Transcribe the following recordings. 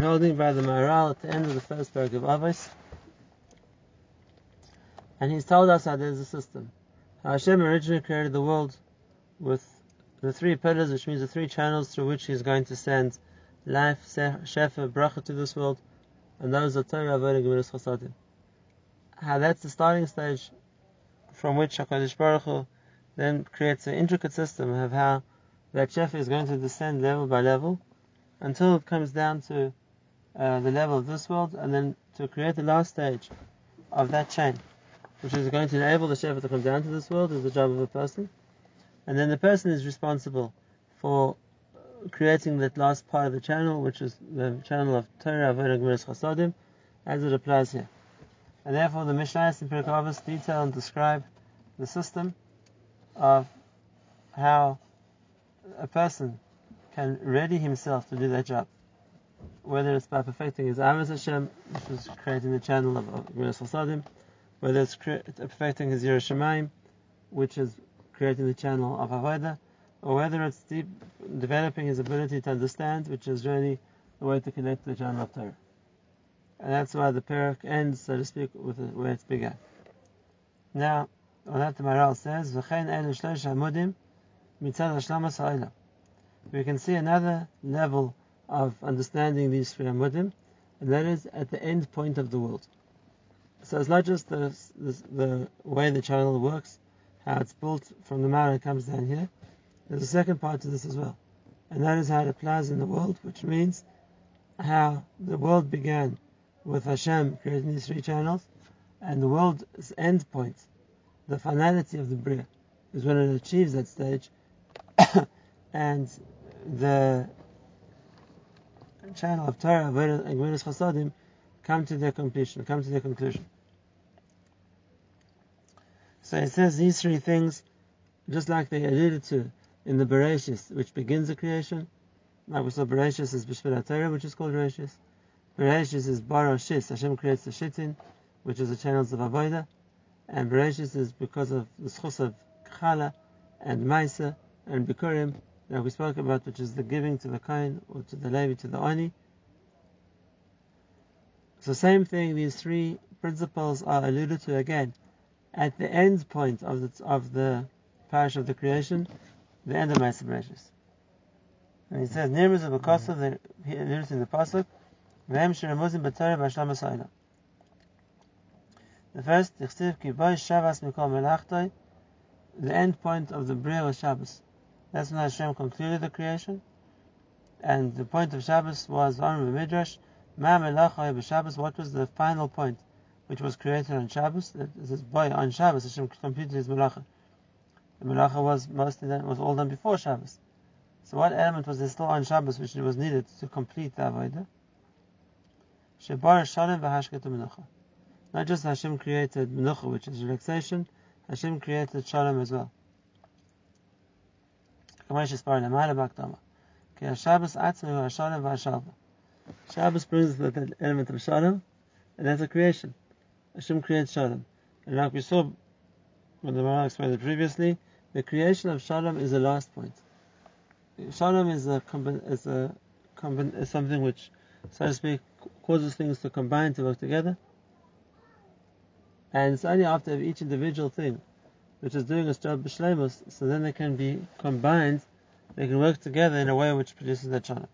holding by the Maharal at the end of the first paragraph of Avos. And he's told us how there's a system. How Hashem originally created the world with the three pillars, which means the three channels through which he's going to send life, shefa, bracha to this world, and those are Torah, Avodah, Gemilas, Chasadim. How that's the starting stage from which HaKadosh Baruch Hu then creates an intricate system of how that shefa is going to descend level by level until it comes down to uh, the level of this world, and then to create the last stage of that chain, which is going to enable the shefa to come down to this world, is the job of a person. And then the person is responsible for creating that last part of the channel, which is the channel of Torah, Avodah, Gemilas, Chasadim, as it applies here. And therefore the Mishnayos and Pirkei detail and describe the system of how a person can ready himself to do that job. Whether it's by perfecting his Ahavas Hashem, which is creating the channel of Gemilas Chasadim, whether it's cre- perfecting his Yerushalayim, which is creating the channel of Avodah, or whether it's deep, developing his ability to understand, which is really the way to connect to the channel of Torah. And that's why the parak ends, so to speak, with where it's began. Now, on the Maharal says, "V'chein elu shlosh hamudim mitzad hashlamas ha'olam." We can see another level of understanding these three amudim, and that is at the end point of the world. So it's not just the, the, the way the channel works, how it's built from the Mara comes down here. There's a second part to this as well, and that is how it applies in the world, which means how the world began with Hashem creating these three channels, and the world's end point, the finality of the Bria, is when it achieves that stage, and the channel of Torah and Gemilas Chasadim come to their completion, come to their conclusion. So it says these three things, just like they alluded to in the Bereshis, which begins the creation, like we saw Bereshis is Bishvil Torah, which is called Bereshis. Bereshis is Bara Shis, Hashem creates the Shittin, which is the channels of Avodah, and Bereshis is because of the zchus of Chala and Maaser and Bikurim that we spoke about, which is the giving to the Kohen or to the Levi, to the Ani. So same thing, these three principles are alluded to again at the end point of the, of the parish of the creation, the end of Maaseh Bereshis. And he says, Nirmuz of Akosa, he alluded to in the Pasuk, the first, the end point of the Bria was Shabbos. That's when Hashem concluded the creation. And the point of Shabbos was on the Midrash, Ma Shabbos, what was the final point which was created on Shabbos? It says, boy, on Shabbos Hashem completed his Melacha. The Melacha was mostly done, was all done before Shabbos. So what element was there still on Shabbos which was needed to complete the Avodah? Shebar Shalom v'Hashket Menucha. Not just Hashem created Menucha, which is relaxation, Hashem created Shalom as well. Shabbos Shabbos brings the element of Shalom, and that's a creation. Hashem creates Shalom. And like we saw when the Maharal explained it previously, the creation of Shalom is the last point. Shalom is a is a is something which, so to speak, causes things to combine to work together. And it's only after each individual thing, which is doing its job b'shleimus, so then they can be combined, they can work together in a way which produces that shalom.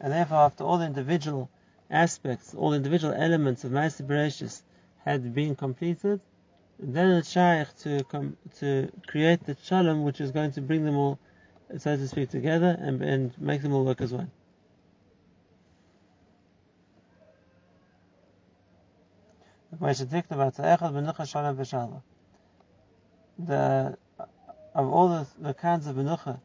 And therefore, after all the individual aspects, all the individual elements of Ma'aseh Bereshis had been completed, then it's shaykh to come to create the shalom, which is going to bring them all, so to speak, together and, and make them all work as one. The of all the, the kinds of menucha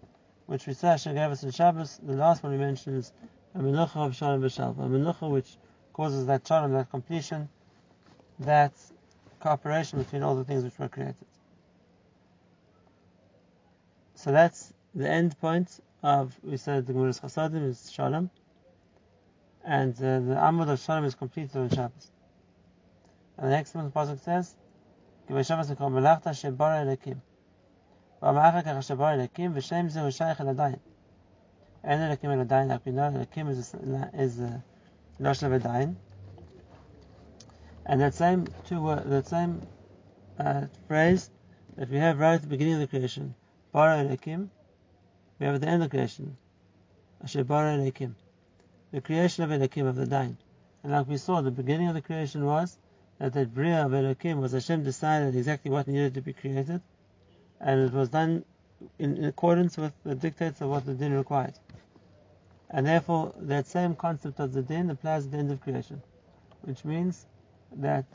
which we say Hashem gave us in Shabbos, the last one we mentioned is a menucha of shalom v'shalva, a menucha which causes that shalom, that completion, that cooperation between all the things which were created. So that's the end point of, we said the Gemilas Chasadim is shalom, and uh, the Amud of shalom is completed on Shabbos. And the next one, the pasuk says, כי בשבת מקום מלאכתה שבר אלקים. ואמר אחר כך אשר בר אלקים, ושם זהו שייך אל עדיין. אין אלקים אל עדיין, רק we know אלקים is לשון of עדיין. And that same, two, that same uh, phrase that we have right at the beginning of the creation, Bara Elokim, we have at the end of creation, asher Bara Elokim, the creation of Elokim, of the Din. And like we saw, the beginning of the creation was that the Bria Elokim was Hashem decided exactly what needed to be created, and it was done in, in accordance with the dictates of what the din required. And therefore, that same concept of the din applies at the end of creation, which means that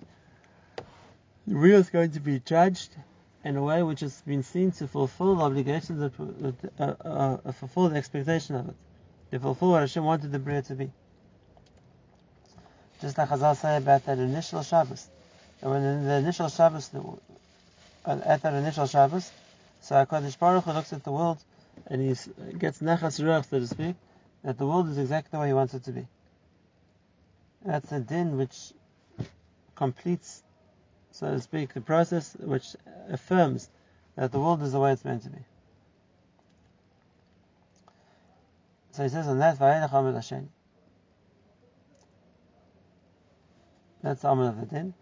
the real is going to be judged in a way which has been seen to fulfill the obligations, that, uh, uh, uh, fulfill the expectation of it, to fulfill what Hashem wanted the Bria to be. Just like Chazal say about that initial Shabbos, and when in the initial Shabbos, uh, at that initial Shabbos, so HaKadosh Baruch Hu looks at the world and he gets nachas ruach, so to speak, that the world is exactly the way he wants it to be. That's a din which completes, so to speak, the process which affirms that the world is the way it's meant to be. So he says on that, That's the Amr of the din.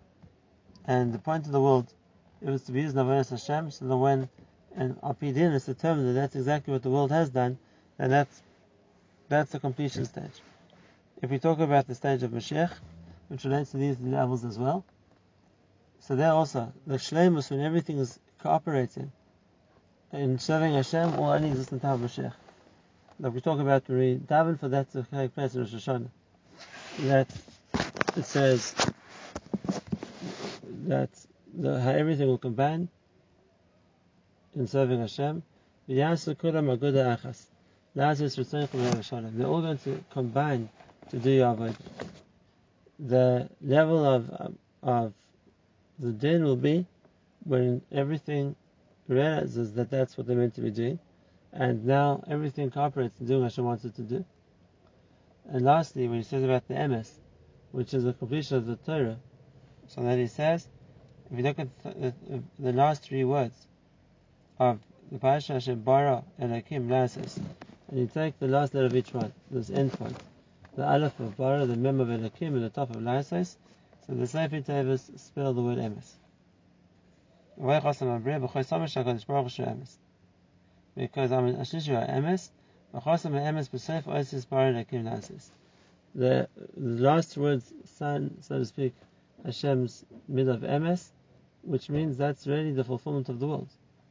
And the point of the world, it was to be used in Avodas Hashem, so that when and Apidin is determined that that's exactly what the world has done, then that's that's the completion stage. If we talk about the stage of Mashiach, which relates to these levels as well, so there also the shleimus when everything is cooperating in serving Hashem will only exist in of Mashiach. Like we talk about we daven for that to take place in Rosh Hashanah, that it says that the, everything will combine in serving Hashem. They're all going to combine to do your. The level of of the din will be when everything realizes that that's what they're meant to be doing, and now everything cooperates in doing what Hashem wants it to do. And lastly, when he says about the emes, which is the completion of the Torah, so that he says, if you look at the, the, the last three words, of the parasha Hashem bara Elokim la'asos, and you take the last letter of each one, this end point, the aleph of bara, the mem of Elokim, and the tav of la'asos, so the Sefer Tevis spell the word emes. Because I'm Ashishu emes, v'chosam emes b'seif oisis bara Elokim la'asos. The last words, son, so to speak, Hashem's mid of emes, which means that's really the fulfillment of the world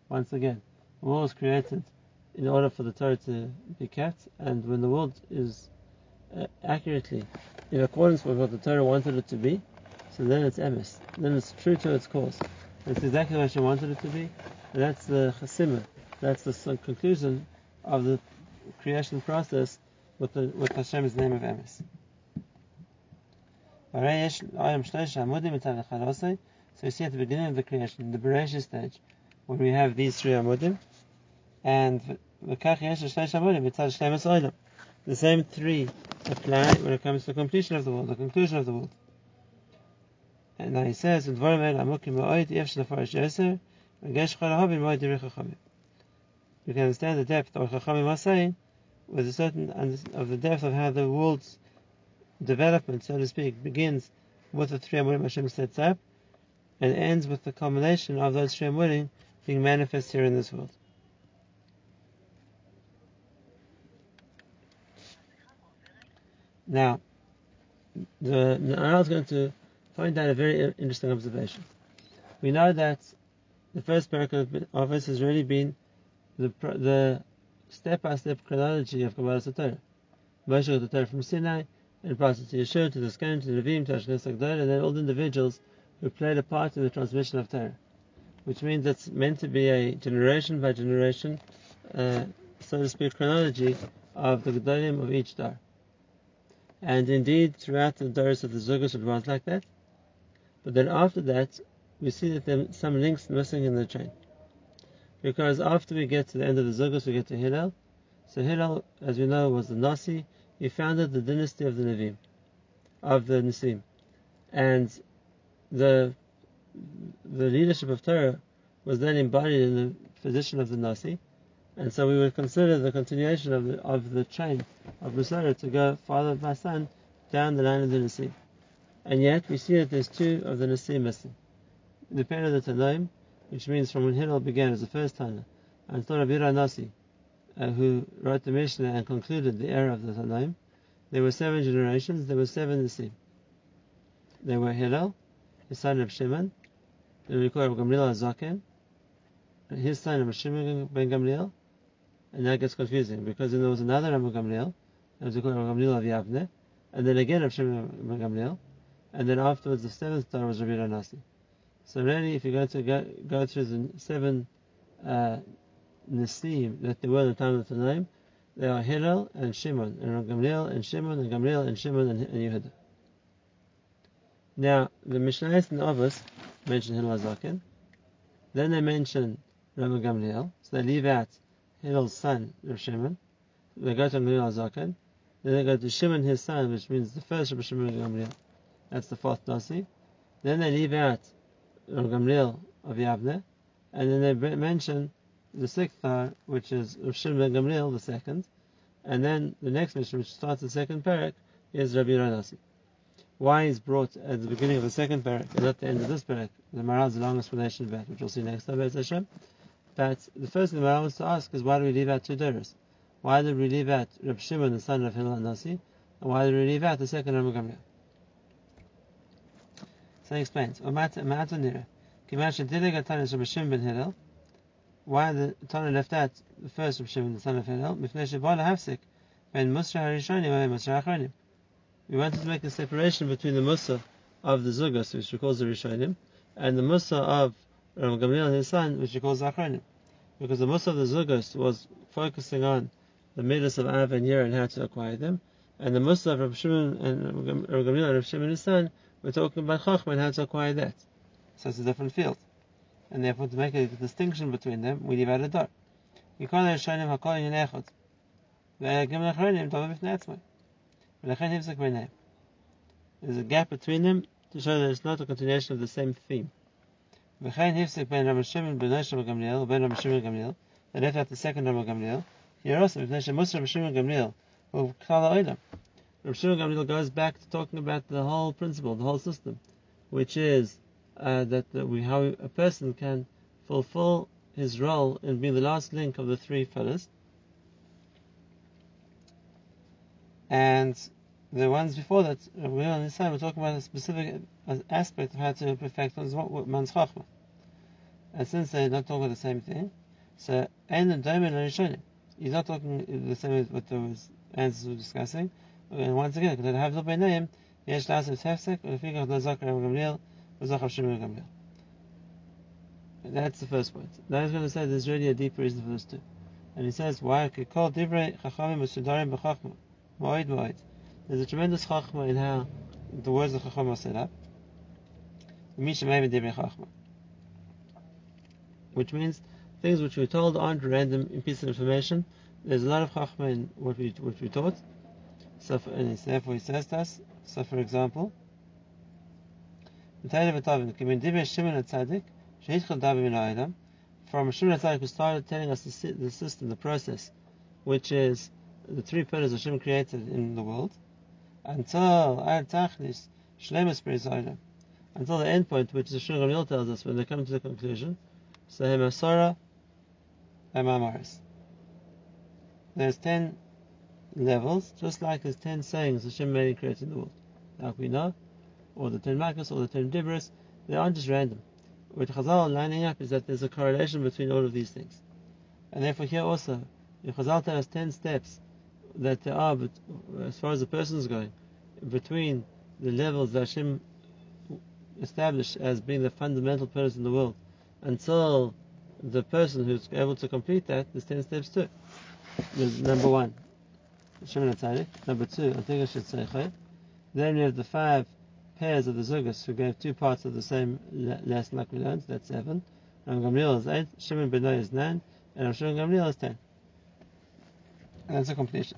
once again, the world was created in order for the Torah to be kept, and when the world is uh, accurately in accordance with what the Torah wanted it to be, so then it's emes, then it's true to its course. It's exactly what she wanted it to be, and that's the chasimah, that's the conclusion of the creation process with the with Hashem's name of emes. So you see at the beginning of the creation, the Bereshit stage, when we have these three amudim, and the same three apply when it comes to the completion of the world, the conclusion of the world. And now he says, "And You can understand the depth of what Chachamim are saying with a certain of the depth of how the world's development, so to speak, begins with the three amudim Hashem sets up, and ends with the culmination of those three amudim being manifest here in this world. Now, the Na'al is going to find out a very interesting observation. We know that the first paragraph of this has really been the the step-by-step chronology of Kabbalah Torah. Moshe got the Torah from Sinai, and passed it to Yehoshua, to the Skan, to the Nevi'im, to Ashkenaz and then all the individuals who played a part in the transmission of Torah which means it's meant to be a generation by generation, uh, so to speak, chronology of the Gedolim of each Dor. And indeed, throughout the Dars of the Zugas, it was like that. But then after that, we see that there are some links missing in the chain. Because after we get to the end of the Zugas, we get to Hillel. So Hillel, as we know, was the Nasi. He founded the dynasty of the Nevim, of the Nisim. And the the leadership of Torah was then embodied in the position of the Nasi, and so we would consider the continuation of the, of the chain of Musara to go father by son down the line of the Nasi. And yet we see that there's two of the Nasi missing. The pair of the Tanaim, which means from when Hillel began as the first Tana, until Rabbi Nasi, uh, who wrote the Mishnah and concluded the era of the Tanaim, there were seven generations, there were seven Nasi. There were Hillel, his son of Shimon, then we him Gamliel Zaken, his son of Shimon ben Gamliel, and that gets confusing because then there was another Rabbi Gamliel, as we call him Gamliel of Yavne, and then again of Shimon ben Gamliel, and then afterwards the seventh star was Rabbi Nasi. So really, if you're going to go, go through the seven uh, Nisim that there were in the time of the name, they are Hillel and Shimon, and Gamliel and Shimon, and Gamliel and Shimon and, and Yehuda. Now, the Mishnayos and the Avos mention Hillel Zaken, then they mention Rabbi Gamliel, so they leave out Hillel's son, Rabbi Shimon, they go to Gamliel Zaken, then they go to Shimon his son, which means the first Rabbi Shimon Gamliel, that's the fourth Nasi, then they leave out Rabbi Gamliel of Yavne, and then they mention the sixth which is Rav Shimon ben Gamliel, the second, and then the next mission, which starts the second parak, is Rabbi Ranasi. Why is brought at the beginning of the second parak and at the end of this parak? The a long explanation of that, which we'll see next time, Hashem. But the first thing the Maharal wants to ask is why do we leave out two Doros? Why did we leave out Rabbi Shimon, the son of Hillel Nasi, and why did we leave out the second Rabbi Gamliel? So he explains, why the Tana left out the first of Shimon, the son of Hillel, ben Musra Harishonim and Musra Achronim. We wanted to make a separation between the Musa of the Zugas, which we call the Rishonim, and the Musa of Ram Gamliel and his son, which we call the Achronim. Because the Musa of the Zugas was focusing on the midas of Av and Yer and how to acquire them, and the Musa of Rav Shimon and Rav Gamliel and Rav Shimon and his son, we're talking about Chachma and how to acquire that. So it's a different field and therefore to make a distinction between them, we leave out a dot. You can't Rishonim hakol in echad. והגמל האחרונים דומה בפני עצמו. ולכן הפסק ביניהם. There's a gap between them to show that it's not a continuation of the same theme. וכן הפסק בין רבי שמעון בן רבי גמליאל ובין רבי שמעון גמליאל, that left out the second רבי גמליאל, here also, מפני שמוס רבי שמעון גמליאל הוא כלל העולם. Shimon Gamliel goes back to talking about the whole principle, the whole system, which is uh, that, we, how a person can fulfill his role in being the last link of the three fellows. And the ones before that, we on this side, we're talking about a specific aspect of how to perfect one's chachma. And since they're not talking about the same thing, so and the domain the he's not talking the same as what those answers were discussing. And once again, because have Zul Beinayim, Yesh the Tefsek, of Nazak and Gamliel, Uzachav Shimon Gamliel. That's the first point. That is going to say there's really a deeper reason for this too. And he says, Why call Divrei Chachamim Usudarim B'Chachma, Moed Moed. There's a tremendous Chachma in how the words of Chacham are set up. Which means things which we're told aren't random pieces of information. There's a lot of Chachma in what we, what we taught. So, for, and therefore he says to us. So, for example, from Shimon Tzaddik who started telling us the, the system, the process, which is the three pillars of Hashem created in the world, until Ad Tachlis Shlemus until the end point, which the Shulchan Gamliel tells us when they come to the conclusion. So Hemasora Hemamaris. There's ten levels, just like there's ten sayings Hashem made and created in the world. Like we know, or the ten Makkos, or the ten Dibris, they aren't just random. What Chazal lining up is that there's a correlation between all of these things. And therefore here also, if Chazal tells us ten steps that there are, but as far as the person is going, between the levels that Hashem established as being the fundamental pillars in the world, until the person who's able to complete that, there's ten steps too. There's number one, Shemon Number two, Antiga Then we have the five pairs of the Zugas who gave two parts of the same lesson like we learned, that's seven. Ram Gamliel is eight, Shimon Benoy is nine, and Ram Shimon Gamliel is ten. And that's a completion.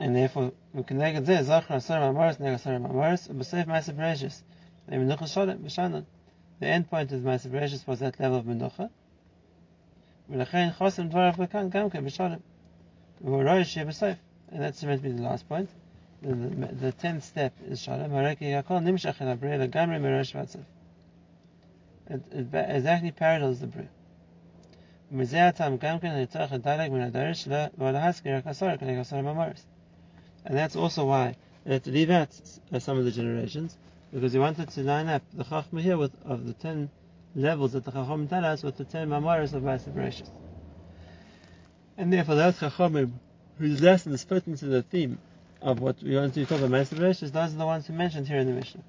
And therefore, we can make it there, Zachar Maaseh Shanan. The end point of Maaseh Bereshis was that level of Menucha. ולכן חוסם דבריו כאן גם כן בשלם. And that's meant to be the last point. The, the, the tenth step is Shalom. It, it exactly parallels the brew. And that's also why they had to leave out some of the generations, because he wanted to line up the Chachma here with, of the ten levels that the Chacham tell us with the ten Mamaris of Maaseh Bereshit. And therefore those Chachamim whose lesson is fit into the theme of what we want to talk about Maaseh Bereshit, those are the ones who mentioned here in the Mishnah.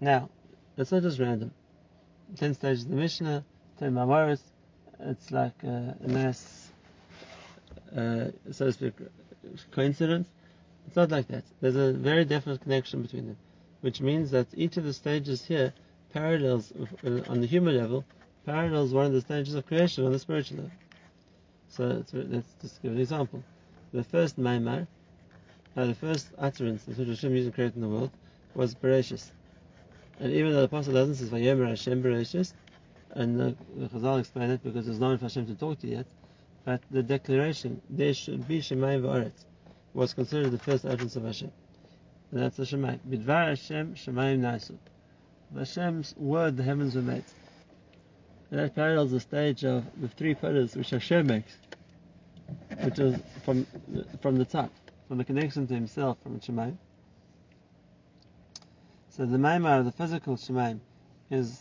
Now, it's not just random. Ten stages of the Mishnah, ten Mamaris, it's like uh, a nice, uh, so to speak, coincidence. It's not like that. There's a very definite connection between them, which means that each of the stages here parallels, uh, on the human level, parallels one of the stages of creation on the spiritual level. So let's just give an example. The first Maimar, uh, the first utterance that Hashem used to create in the world, was Bereshis. And even though the Apostle doesn't say Vayomer Hashem Bereshis, and the, the Chazal explain it because there's no one for Hashem to talk to yet, but the declaration, there should be Shemayim V'aretz, was considered the first utterance of Hashem. And that's the Shemayim. Bidvar Hashem Shemayim. The Hashem's word the heavens were made. And that parallels the stage of the three pillars which Hashem makes, which is from from the top, from the connection to Himself, from the Shemayim. So the Maimar, the physical Shemayim, is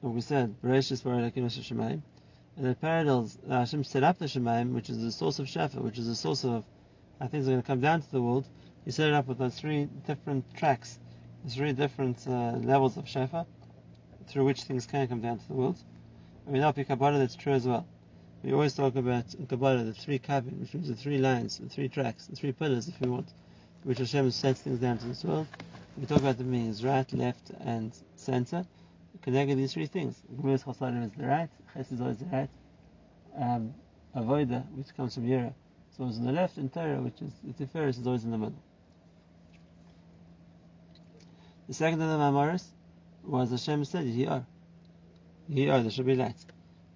what we said, Bereshis Barakim Shemayim, and it parallels uh, Hashem set up the Shemayim, which is the source of Shefa, which is the source of how things are going to come down to the world. He set it up with those three different tracks, three different uh, levels of Shefa, through which things can come down to the world. We know in Kabbalah that's true as well. We always talk about in Kabbalah the three kavim, which means the three lines, the three tracks, the three pillars, if you want, which Hashem sets things down to this world. We talk about the means right, left, and center. Connecting these three things. Gemilas Chasadim is the right, Chesed is always the right. Um, Avoida, which comes from Yira, is always on the left, and Torah, which is the Tiferes, is always in the middle. The second of the Mamaris was Hashem said. Yehi Or, there should be light.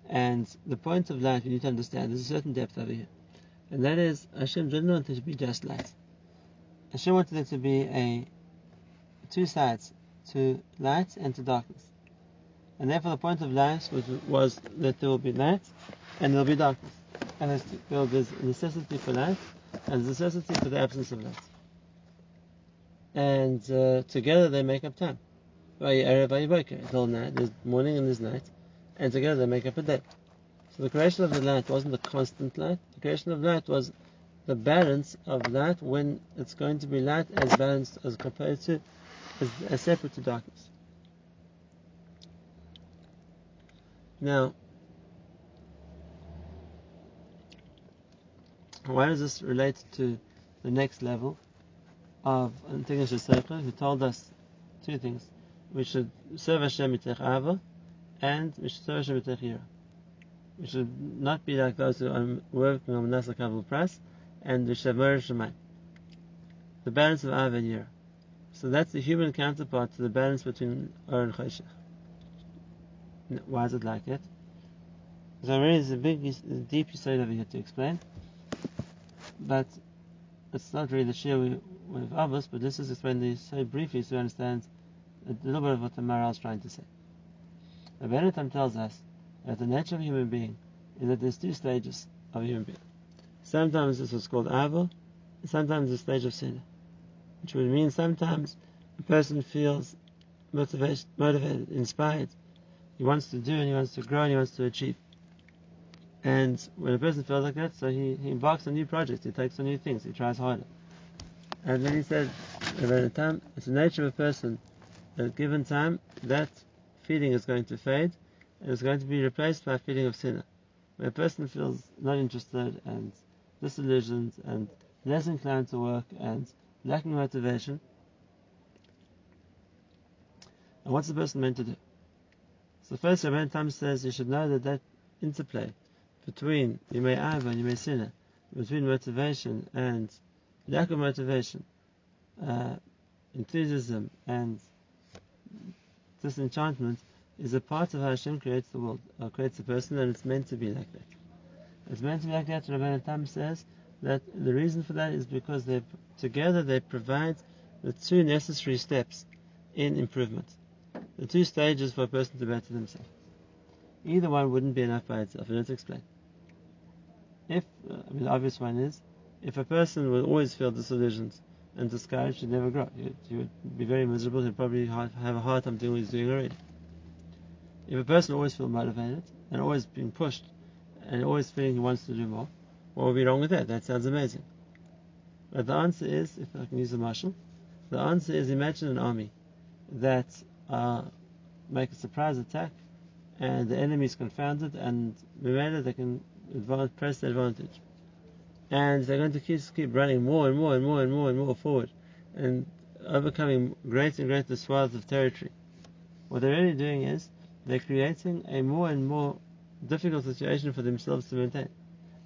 And the point of light, we need to understand, there's a certain depth over here. And that is, Hashem didn't want it to be just light. Hashem wanted it to be a two sides, to light and to darkness. And therefore the point of light was, was that there will be light and there will be darkness. And there's, necessity for light and necessity for the absence of light. And uh, together they make up time. Whole night, there's morning and there's night, and together they make up a day. So the creation of the light wasn't the constant light. The creation of light was the balance of light when it's going to be light as balanced as compared to as, as separate to darkness. Now, why does this relate to the next level of Antigas Seichel, who told us two things. We should serve Hashem mitech ava, and we should serve Hashem yira. We should not be like those who are working on Nasa Kabul Press, and we should have. The balance of ava and yira. So that's the human counterpart to the balance between Or and Choshech. Why is it like that? Really there's a big, deep side over here to explain. But it's not really the share we, with others, but this is explained this so briefly so we understand a little bit of what the Maharal is trying to say. The Benetam tells us that the nature of a human being is that there's two stages of a human being. Sometimes this is called Ava, sometimes the stage of sin which would mean sometimes a person feels motivated, motivated, inspired. He wants to do and he wants to grow and he wants to achieve. And when a person feels like that, so he, he embarks on new projects, he takes on new things, he tries harder. And then he said, at a time, it's the nature of a person that at given time, that feeling is going to fade and it's going to be replaced by a feeling of sinah. When a person feels not interested and disillusioned and less inclined to work and lacking motivation. And what's the person meant to do? So first, Rabbi Tam says you should know that that interplay between you Yimei Ava and Yimei Sinah, between motivation and lack of motivation, uh, enthusiasm and disenchantment, is a part of how Hashem creates the world, or creates a person, and it's meant to be like that. It's meant to be like that. Rabbi Tam says that the reason for that is because they together they provide the two necessary steps in improvement, the two stages for a person to better themselves. Either one wouldn't be enough by itself. And let's explain. If uh, I mean the obvious one is if a person would always feel disillusioned and discouraged, he'd never grow. He, he would be very miserable. He'd probably have a hard time doing what he's doing already. If a person always feels motivated and always being pushed and always feeling he wants to do more, what would be wrong with that? That sounds amazing. But the answer is, if I can use a mashal, the answer is imagine an army that uh, make a surprise attack and the enemy is confounded and remember they can advance, press the advantage. And they're going to keep, keep running more and more and more and more and more forward and overcoming greater and greater swaths of territory. What they're really doing is they're creating a more and more difficult situation for themselves to maintain.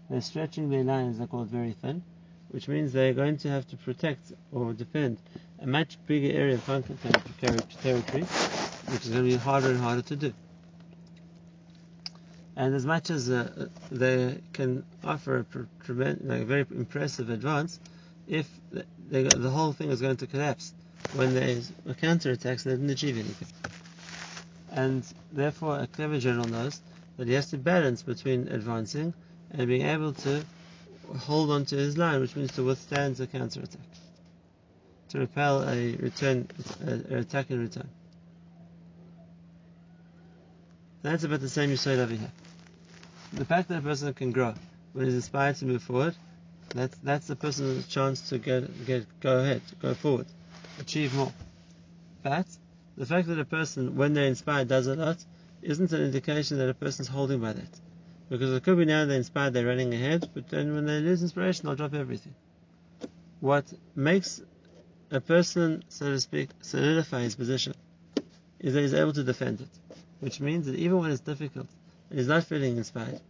They're stretching their lines, they're called very thin, which means they're going to have to protect or defend a much bigger area of conquered territory, which is going to be harder and harder to do. And as much as uh, they can offer a, like a very impressive advance, if they, the whole thing is going to collapse when there's a counter-attack, they didn't achieve anything. And therefore, a clever general knows that he has to balance between advancing and being able to hold on to his line, which means to withstand a counterattack, to repel a return, an attack in return. That's about the same you said over here. The fact that a person can grow when he's inspired to move forward, that's that's the person's chance to get get go ahead, go forward, achieve more. But the fact that a person, when they're inspired, does a lot, isn't an indication that a person's holding by that. Because it could be now they're inspired, they're running ahead, but then when they lose inspiration, they'll drop everything. What makes a person, so to speak, solidify his position is that he's able to defend it. Which means that even when it's difficult, he's not feeling inspired,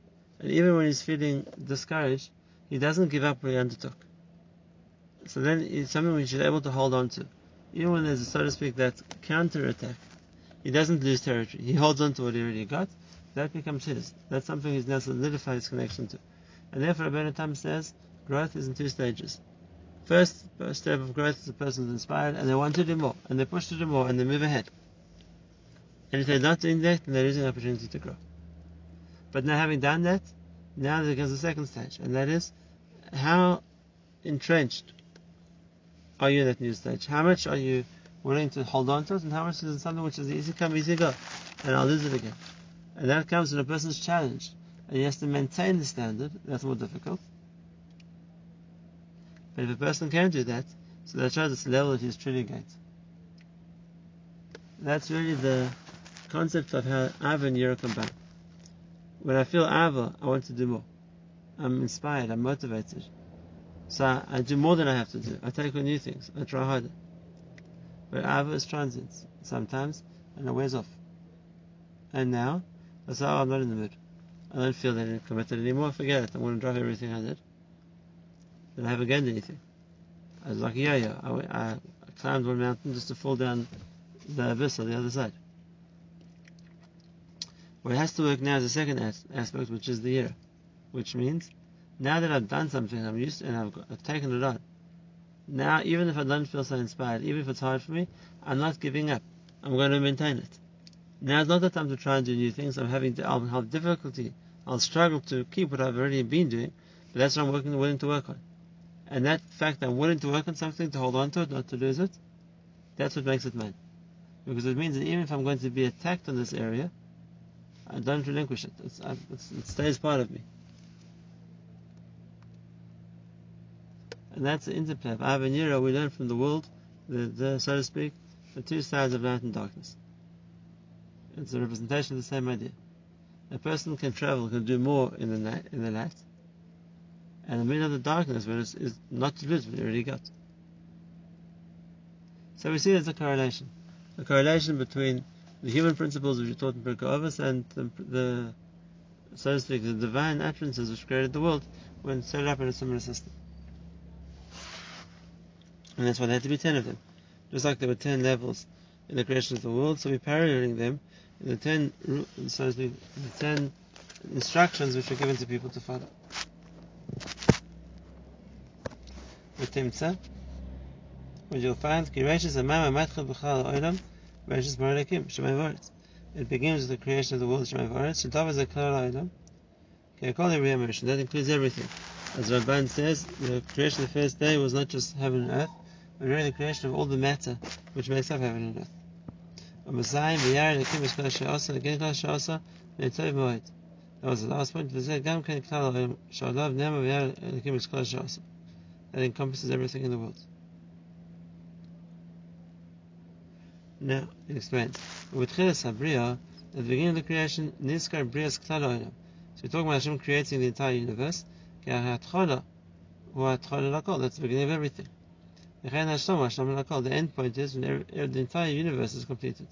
and even when he's feeling discouraged, he doesn't give up what he undertook. So then it's something which he's able to hold on to. Even when there's, so to speak, that counter attack, he doesn't lose territory. He holds on to what he already got, that becomes his. That's something he's now solidified his connection to. And therefore, Rabbeinu Tam says growth is in two stages. First step of growth is the person is inspired and they want to do more, and they push to do more, and they move ahead. And if they're not doing that, then they're losing an opportunity to grow. But now having done that, now there comes the second stage, and that is how entrenched are you in that new stage? How much are you willing to hold on to it, and how much is it something which is easy come, easy go, and I'll lose it again. And that comes when a person's challenged. And he has to maintain the standard. That's more difficult. But if a person can do that, so that shows it's level that he's truly gained. That's really the concept of how Ava and Yira combine. When I feel Ava, I want to do more. I'm inspired, I'm motivated. So I, I do more than I have to do. I take on new things. I try harder. But Ava is transient sometimes, and it wears off. And now, I say, oh, I'm not in the mood. I don't feel that I'm committed anymore. Forget it. I want to drop everything I did. Then I haven't gained anything. I was like, yeah, yeah. I, I, climbed one mountain just to fall down the abyss on the other side. What has to work now is the second as- aspect, which is the year. Which means, now that I've done something, I'm used to, and I've, got, I've taken it on. Now, even if I don't feel so inspired, even if it's hard for me, I'm not giving up. I'm going to maintain it. Now is not the time to try and do new things. I'm having to, I'll have difficulty. I'll struggle to keep what I've already been doing, but that's what I'm working, willing to work on. And that fact that I'm willing to work on something, to hold on to it, not to lose it, that's what makes it mine. Because it means that even if I'm going to be attacked in this area, I don't relinquish it. It's, it stays part of me. And that's the interplay of Av and we learn from the world, the, the, so to speak, the two sides of light and darkness. It's a representation of the same idea. A person can travel, can do more in the night, in the light, and the middle of the darkness, where it's, is not lose what you already got. So we see there's a correlation, a correlation between the human principles which are taught in Pirkei and the, the, so to speak, the divine utterances which created the world when set up in a similar system. And that's why there had to be ten of them. Just like there were ten levels in the creation of the world, so we're paralleling them in the ten, so to speak, the ten instructions which were given to people to follow. With Timsa, what you'll find, B'chal Olam, Reshis Marakim, Shemay Varetz. It begins with the creation of the world, Shemay Varetz, Shadav is a Kal Olam, that includes everything. As Ramban says, the creation of the first day was not just heaven and earth, but really the creation of all the matter which makes up heaven and earth. That was the last point. That encompasses everything in the world. Now, it explains. With Chilas HaBriya, at the beginning of the creation, Niskar Brias Klal So we're talking about Hashem creating the entire universe. That's the beginning of everything. The end point is when the entire universe is completed.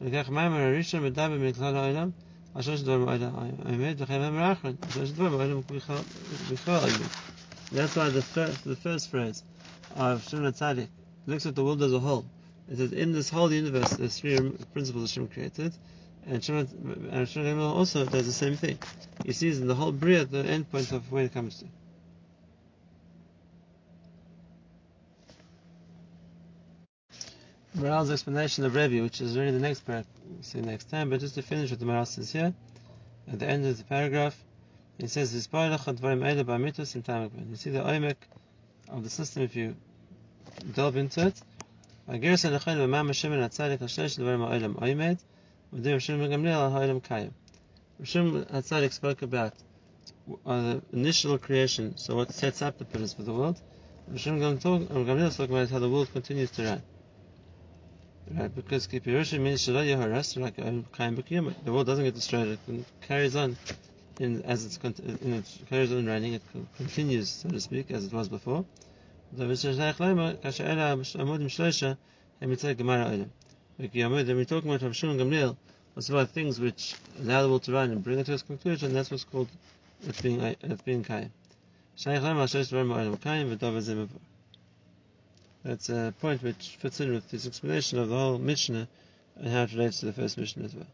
That's why the first, the first phrase of Shimon HaTzadik looks at the world as a whole. It says in this whole universe there's three principles Hashem created, and Shemona also does the same thing. He sees in the whole Bria the end point of where it comes to. Maharal's explanation of Rebbe, which is really the next part, see next time, but just to finish what the Maharal says here, at the end of the paragraph, he says, You see the oimek of the system if you delve into it. Hashem Hatzadik spoke about the initial creation, so what sets up the pillars for the world. Hashem Gamliel talking about how the world continues to run. Right, because Kipirusha means Shalai Yehoras, like um, Kaim B'Kiyama. The world doesn't get destroyed, it carries on in, as it's, it carries on running, it continues, so to speak, as it was before. When we're talking about Rav Shimon Gamliel, it's about things which allow the world to run and bring it to its conclusion, that's what's called it being, it being Kaim. That's a point which fits in with this explanation of the whole Mishnah and how it relates to the first Mishnah as well.